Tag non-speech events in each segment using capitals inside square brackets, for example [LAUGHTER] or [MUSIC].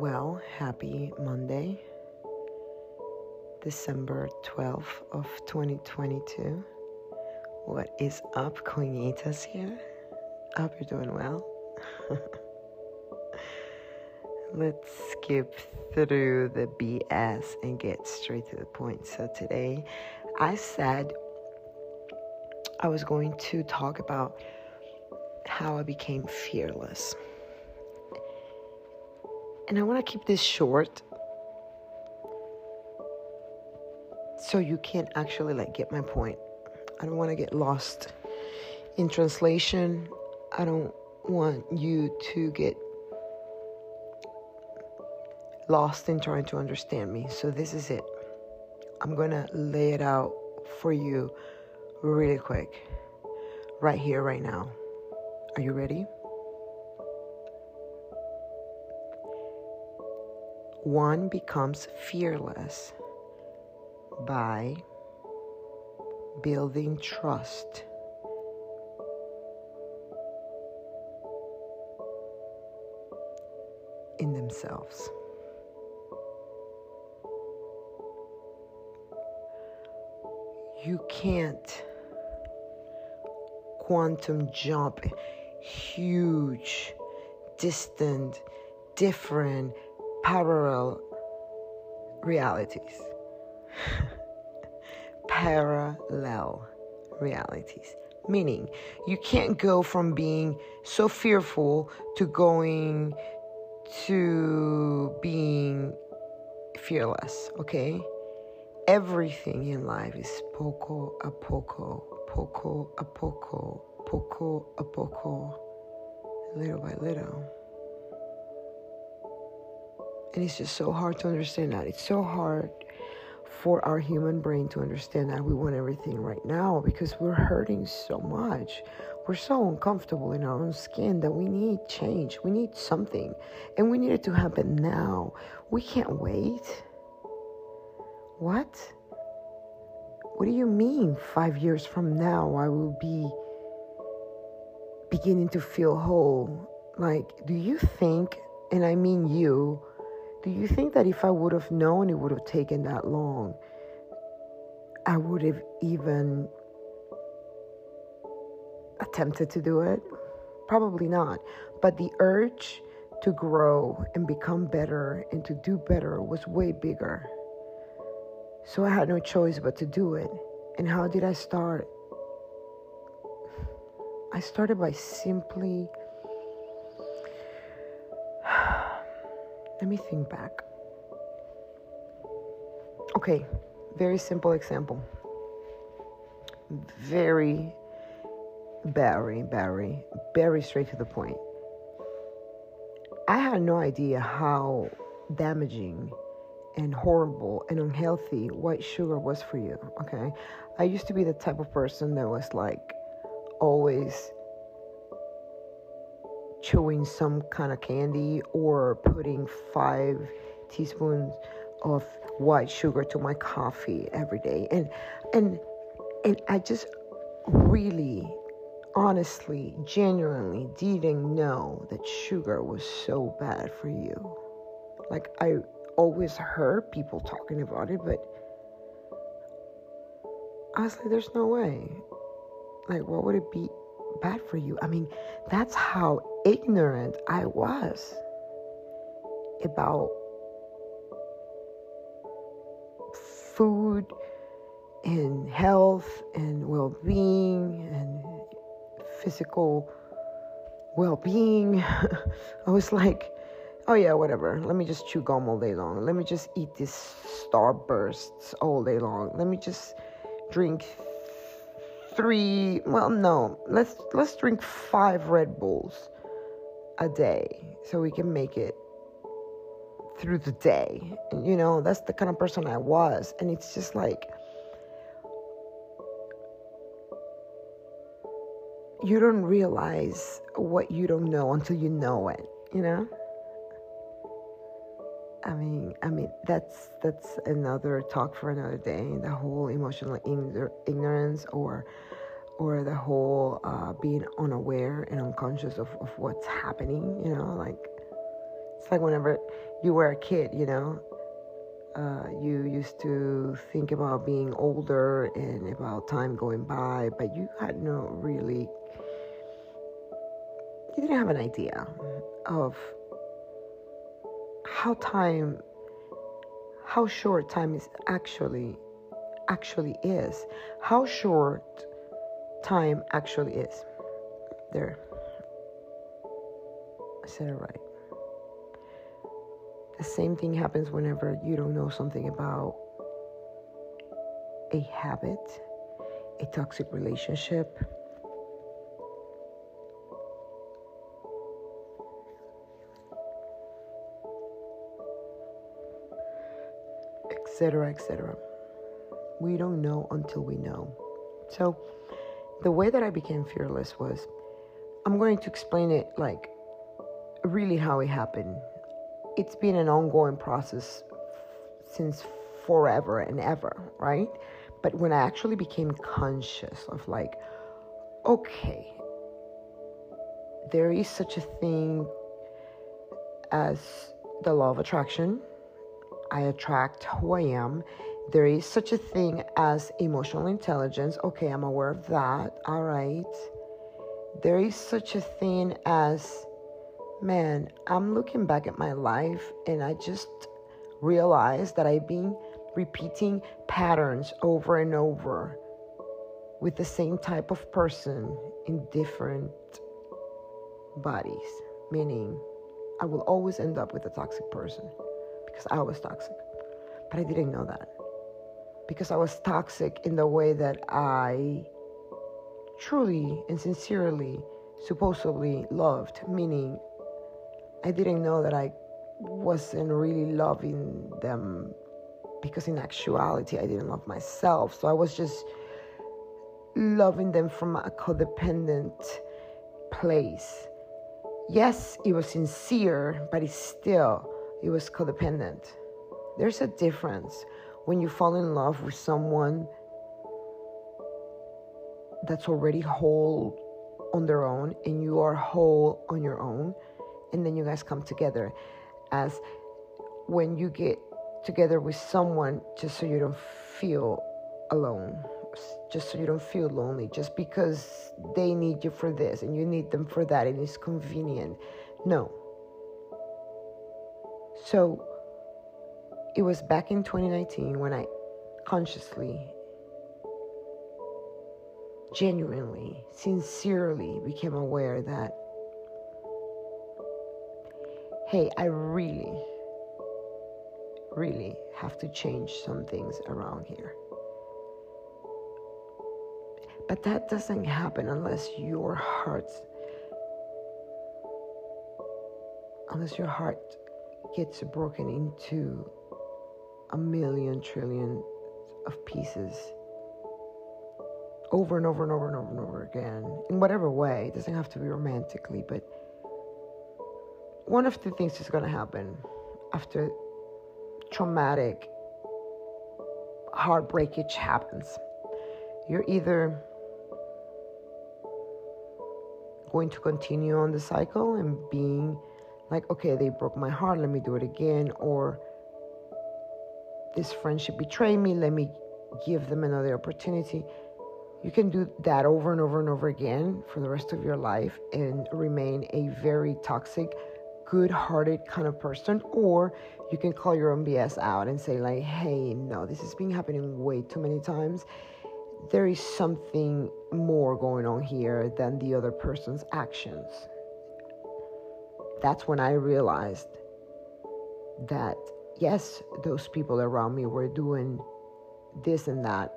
Well, happy Monday, December 12th of 2022. What is up, Coinitas here? Hope you're doing well. [LAUGHS] Let's skip through the BS and get straight to the point. So, today I said I was going to talk about how I became fearless. And I want to keep this short so you can actually like get my point. I don't want to get lost in translation. I don't want you to get lost in trying to understand me. So this is it. I'm going to lay it out for you really quick. Right here right now. Are you ready? One becomes fearless by building trust. In themselves. You can't quantum jump huge, distant, different parallel realities. [LAUGHS] parallel realities. Meaning, you can't go from being so fearful to going to being fearless, okay? Everything in life is poco a poco, poco a poco, poco a poco, little by little. And it's just so hard to understand that. It's so hard for our human brain to understand that we want everything right now because we're hurting so much. We're so uncomfortable in our own skin that we need change. We need something. And we need it to happen now. We can't wait. What? What do you mean five years from now I will be beginning to feel whole? Like, do you think, and I mean you, do you think that if I would have known it would have taken that long, I would have even attempted to do it? Probably not. But the urge to grow and become better and to do better was way bigger. So I had no choice but to do it. And how did I start? I started by simply Let me think back. Okay, very simple example. Very, very, very, very straight to the point. I had no idea how damaging and horrible and unhealthy white sugar was for you. Okay. I used to be the type of person that was like always chewing some kind of candy or putting five teaspoons of white sugar to my coffee every day. And and and I just really honestly genuinely didn't know that sugar was so bad for you. Like I always heard people talking about it but like there's no way. Like what would it be bad for you. I mean, that's how ignorant I was about food and health and well being and physical well being. [LAUGHS] I was like, oh yeah, whatever. Let me just chew gum all day long. Let me just eat these starbursts all day long. Let me just drink three well no let's let's drink five red bulls a day so we can make it through the day and you know that's the kind of person i was and it's just like you don't realize what you don't know until you know it you know I mean, I mean that's that's another talk for another day. The whole emotional ignorance, or or the whole uh, being unaware and unconscious of, of what's happening. You know, like It's like whenever you were a kid, you know, uh, you used to think about being older and about time going by, but you had no really, you didn't have an idea of how time, how short time is actually, actually is, how short time actually is. There, I said it right. The same thing happens whenever you don't know something about a habit, a toxic relationship. Etc. Etc. We don't know until we know. So, the way that I became fearless was I'm going to explain it like really how it happened it's been an ongoing process since forever and ever, right? But when I actually became conscious of like, okay, there is such a thing as the law of attraction. I attract who I am. There is such a thing as emotional intelligence. Okay, I'm aware of that. All right. There is such a thing as man, I'm looking back at my life and I just realized that I've been repeating patterns over and over with the same type of person in different bodies, meaning I will always end up with a toxic person because I was toxic. But I didn't know that because I was toxic in the way that I truly and sincerely supposedly loved, meaning I didn't know that I wasn't really loving them because in actuality I didn't love myself. So I was just loving them from a codependent place. Yes, it was sincere, but it's still it was codependent. There's a difference when you fall in love with someone that's already whole on their own and you are whole on your own and then you guys come together. As when you get together with someone just so you don't feel alone just so you don't feel lonely just because they need you for this and you need them for that and it's convenient. No. So it was back in 2019 when i consciously genuinely sincerely became aware that hey, I really, really have to change some things around here. But that doesn't happen unless your heart, unless your heart gets broken into a million trillion of pieces over and over and over and over and over again in whatever way. It doesn't have to be romantically, but one of the things that's going to happen after traumatic heartbreakage happens. You're either going to continue on the cycle and being like, okay, they broke my heart, let me do it again, or this friendship betrayed me, let me give them another opportunity. You can do that over and over and over again for the rest of your life and remain a very toxic good hearted kind of person, or you can call your own BS out and say, like, hey, no, this has been happening way too many times. There is something more going on here than the other person's actions. That's when I realized that, yes, those people around me were doing this and that,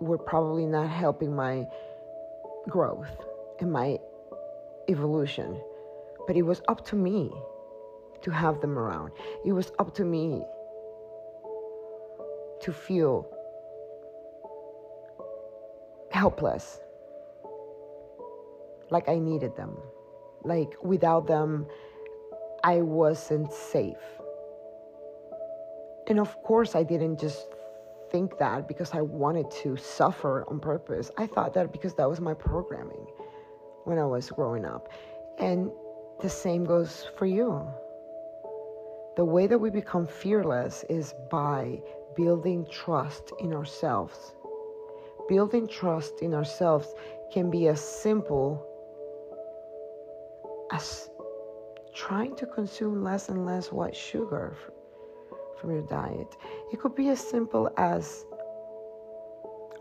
were probably not helping my growth and my evolution but it was up to me to have them around. It was up to me to feel helpless. Like I needed them. Like without them, I wasn't safe. And of course, I didn't just think that because I wanted to suffer on purpose. I thought that because that was my programming when I was growing up. And the same goes for you. The way that we become fearless is by building trust in ourselves. Building trust in ourselves can be as simple as trying to consume less and less white sugar from your diet. It could be as simple as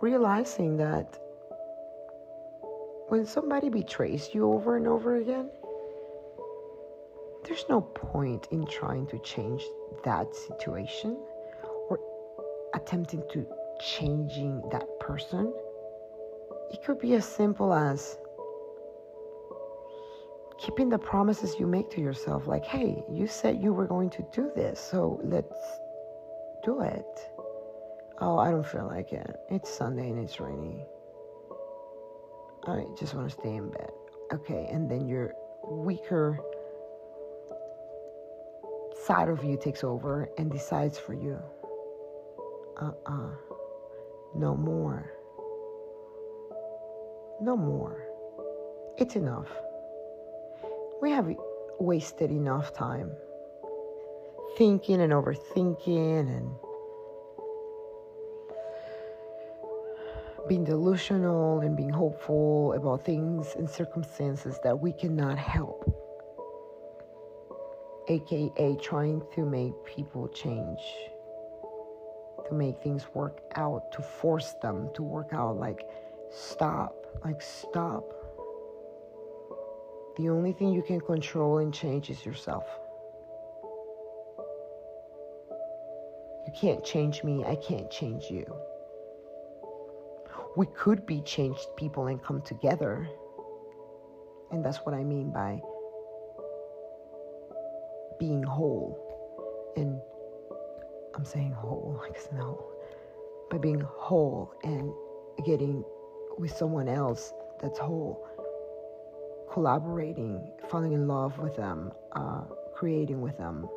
realizing that when somebody betrays you over and over again, there's no point in trying to change that situation or attempting to changing that person. It could be as simple as keeping the promises you make to yourself like hey you said you were going to do this so let's do it. Oh i don't feel like it. It's sunday and it's rainy. I just want to stay in bed. Okay and then your weaker side of you takes over and decides for you. Uh-uh. No more. No more. It's enough we have wasted enough time thinking and overthinking and being delusional and being hopeful about things and circumstances that we cannot help. AKA trying to make people change, to make things work out, to force them to work out. Like, stop, like, stop. The only thing you can control and change is yourself. You can't change me, I can't change you. We could be changed people and come together. And that's what I mean by being whole. And I'm saying whole, like no, by being whole and getting with someone else that's whole collaborating, falling in love with them, uh, creating with them,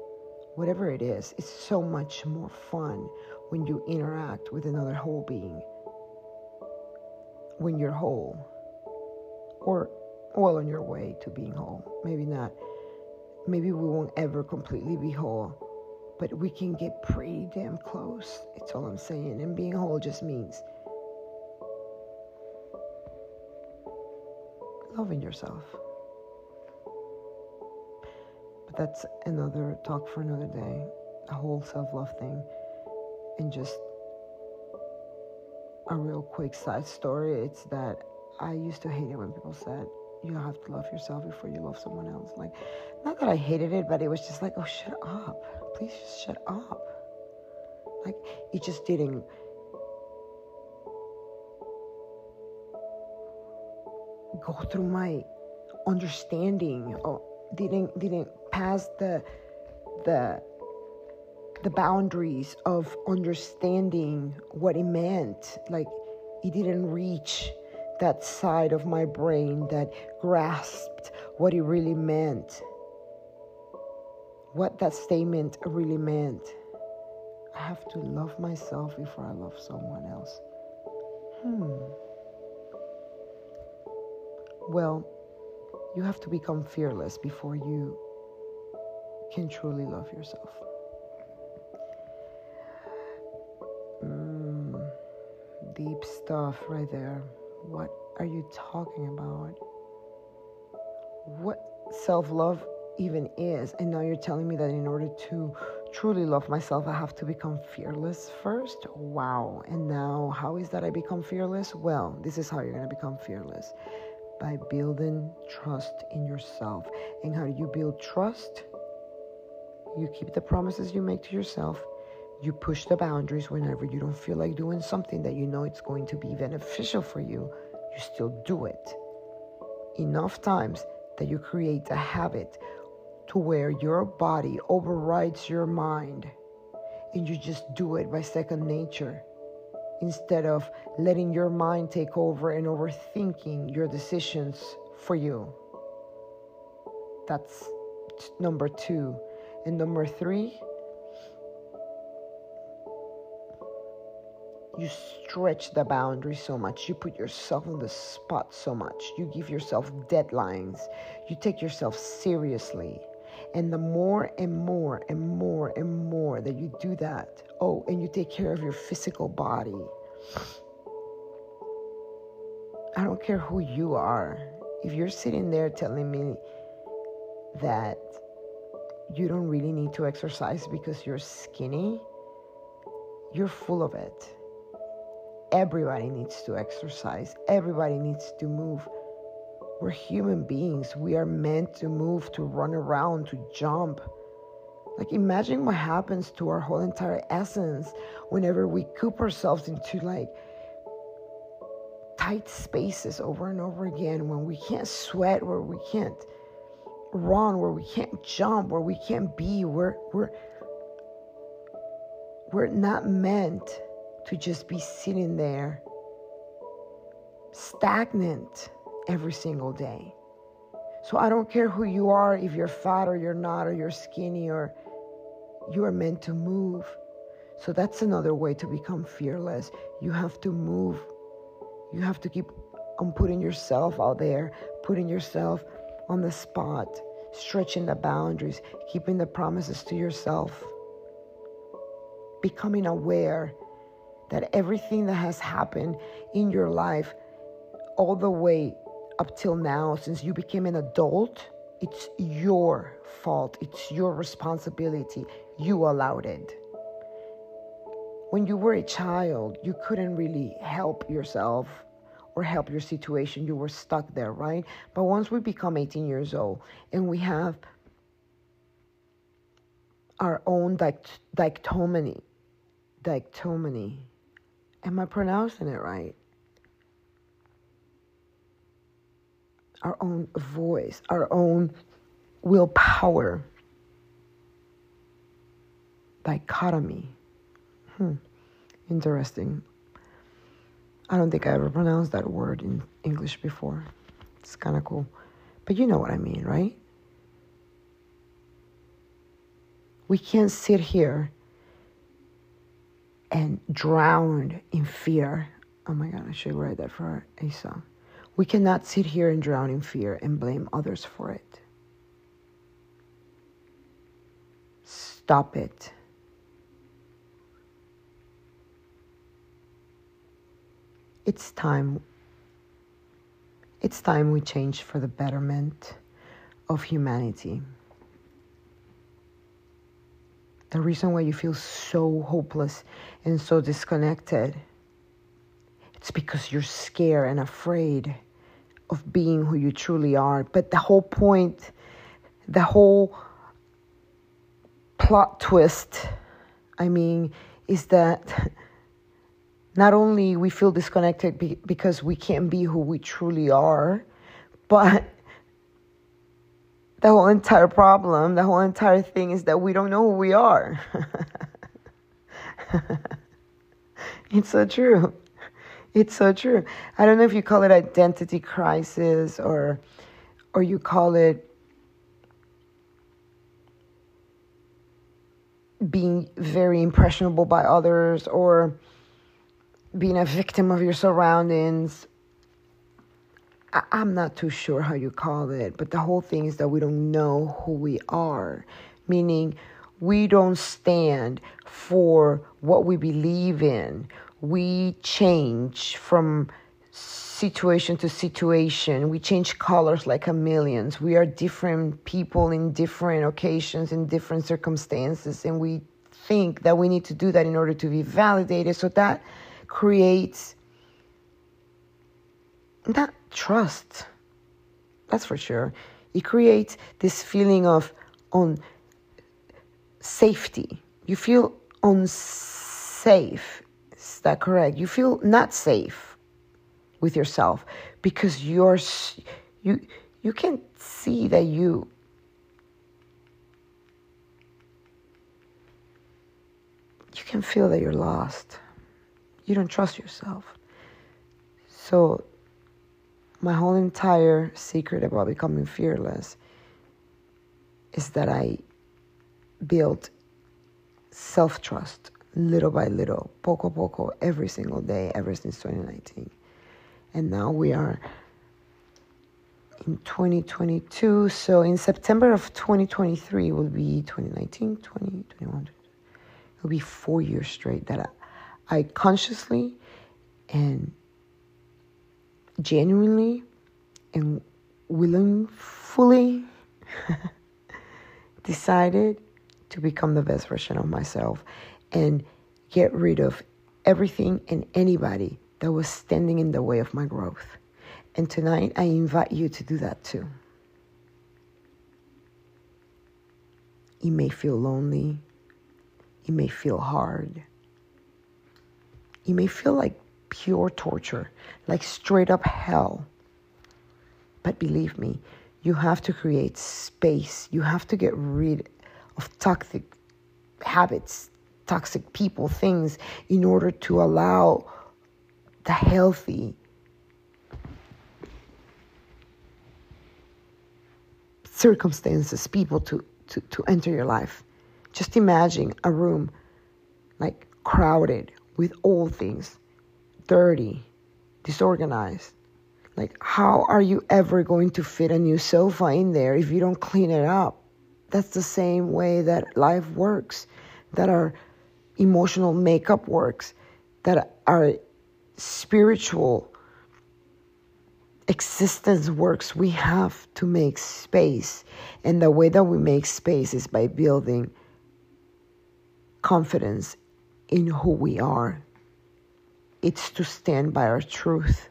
whatever it is, it's so much more fun when you interact with another whole being. When you're whole, or well on your way to being whole. Maybe not. Maybe we won't ever completely be whole, but we can get pretty damn close. It's all I'm saying. And being whole just means loving yourself. But that's another talk for another day, a whole self love thing. And just a real quick side story it's that I used to hate it when people said, you have to love yourself before you love someone else. Like, not that I hated it, but it was just like, oh, shut up. Please just shut up. Like, it just didn't go through my understanding or didn't didn't pass the the the boundaries of understanding what it meant. Like it didn't reach that side of my brain that grasped what it really meant. What that statement really meant. I have to love myself before i love someone else. Hmm well, you have to become fearless before you can truly love yourself. Mm, deep stuff right there. What are you talking about? What self love even is? And now you're telling me that in order to truly love myself, I have to become fearless first? Wow. And now, how is that I become fearless? Well, this is how you're going to become fearless by building trust in yourself. And how do you build trust? You keep the promises you make to yourself. You push the boundaries whenever you don't feel like doing something that you know it's going to be beneficial for you. You still do it. Enough times that you create a habit to where your body overrides your mind and you just do it by second nature instead of letting your mind take over and overthinking your decisions for you. That's number two. And number three, you stretch the boundary so much. You put yourself on the spot so much. You give yourself deadlines. You take yourself seriously. And the more and more and more and more that you do that, oh, and you take care of your physical body. I don't care who you are. If you're sitting there telling me that you don't really need to exercise because you're skinny, you're full of it. Everybody needs to exercise, everybody needs to move. We're human beings. We are meant to move, to run around, to jump. Like, imagine what happens to our whole entire essence whenever we coop ourselves into like tight spaces over and over again, when we can't sweat, where we can't run, where we can't jump, where we can't be. We're, we're, we're not meant to just be sitting there stagnant every single day. So I don't care who you are, if you're fat or you're not, or you're skinny, or you are meant to move. So that's another way to become fearless. You have to move. You have to keep on putting yourself out there, putting yourself on the spot, stretching the boundaries, keeping the promises to yourself, becoming aware that everything that has happened in your life, all the way up till now, since you became an adult, it's your fault, it's your responsibility. You allowed it. When you were a child, you couldn't really help yourself or help your situation. You were stuck there, right? But once we become 18 years old and we have our own dict- dictomony, dictomony, am I pronouncing it right? Our own voice, our own willpower, dichotomy. Hmm, interesting. I don't think I ever pronounced that word in English before. It's kind of cool. But you know what I mean, right? We can't sit here and drown in fear. Oh my God, I should write that for a song. We cannot sit here and drown in fear and blame others for it. Stop it. it's time it's time we change for the betterment of humanity. The reason why you feel so hopeless and so disconnected it's because you're scared and afraid of being who you truly are. But the whole point, the whole plot twist, I mean, is that [LAUGHS] not only we feel disconnected be- because we can't be who we truly are, but the whole entire problem, the whole entire thing is that we don't know who we are. [LAUGHS] it's so true. It's so true. I don't know if you call it identity crisis or or you call it being very impressionable by others or being a victim of your surroundings. I, I'm not too sure how you call it, but the whole thing is that we don't know who we are, meaning we don't stand for what we believe in. We change from situation to situation. We change colors like chameleons. We are different people in different occasions, in different circumstances, and we think that we need to do that in order to be validated. So that creates not trust. That's for sure. It creates this feeling of on safety. You feel unsafe. That correct? You feel not safe with yourself because you're you you can see that you you can feel that you're lost you don't trust yourself. So, my whole entire secret about becoming fearless is that I built self trust little by little, poco poco, every single day ever since 2019. And now we are in 2022. So in September of 2023 will be 2019, 20, It'll be four years straight that I, I consciously and genuinely and willingly [LAUGHS] decided to become the best version of myself and get rid of everything and anybody that was standing in the way of my growth. And tonight, I invite you to do that too. You may feel lonely. You may feel hard. You may feel like pure torture, like straight up hell. But believe me, you have to create space. You have to get rid of toxic habits, toxic people, things, in order to allow the healthy circumstances, people to, to, to enter your life. Just imagine a room like crowded with old things, dirty, disorganized. Like, how are you ever going to fit a new sofa in there if you don't clean it up? That's the same way that life works, that our emotional makeup works, that our spiritual existence works, we have to make space. And the way that we make space is by building confidence in who we are. It's to stand by our truth.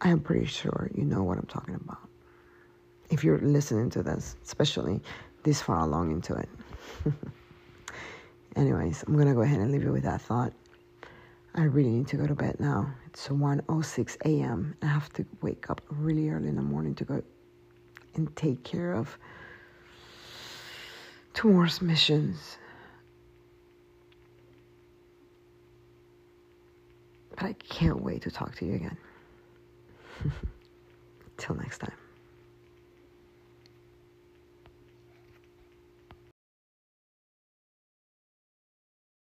I am pretty sure you know what I'm talking about. If you're listening to this, especially this far along into it. [LAUGHS] Anyways, I'm gonna go ahead and leave you with that thought. I really need to go to bed now. It's 1:06 a.m. I have to wake up really early in the morning to go and take care of two tomorrow's missions. But I can't wait to talk to you again. [LAUGHS] Till next time.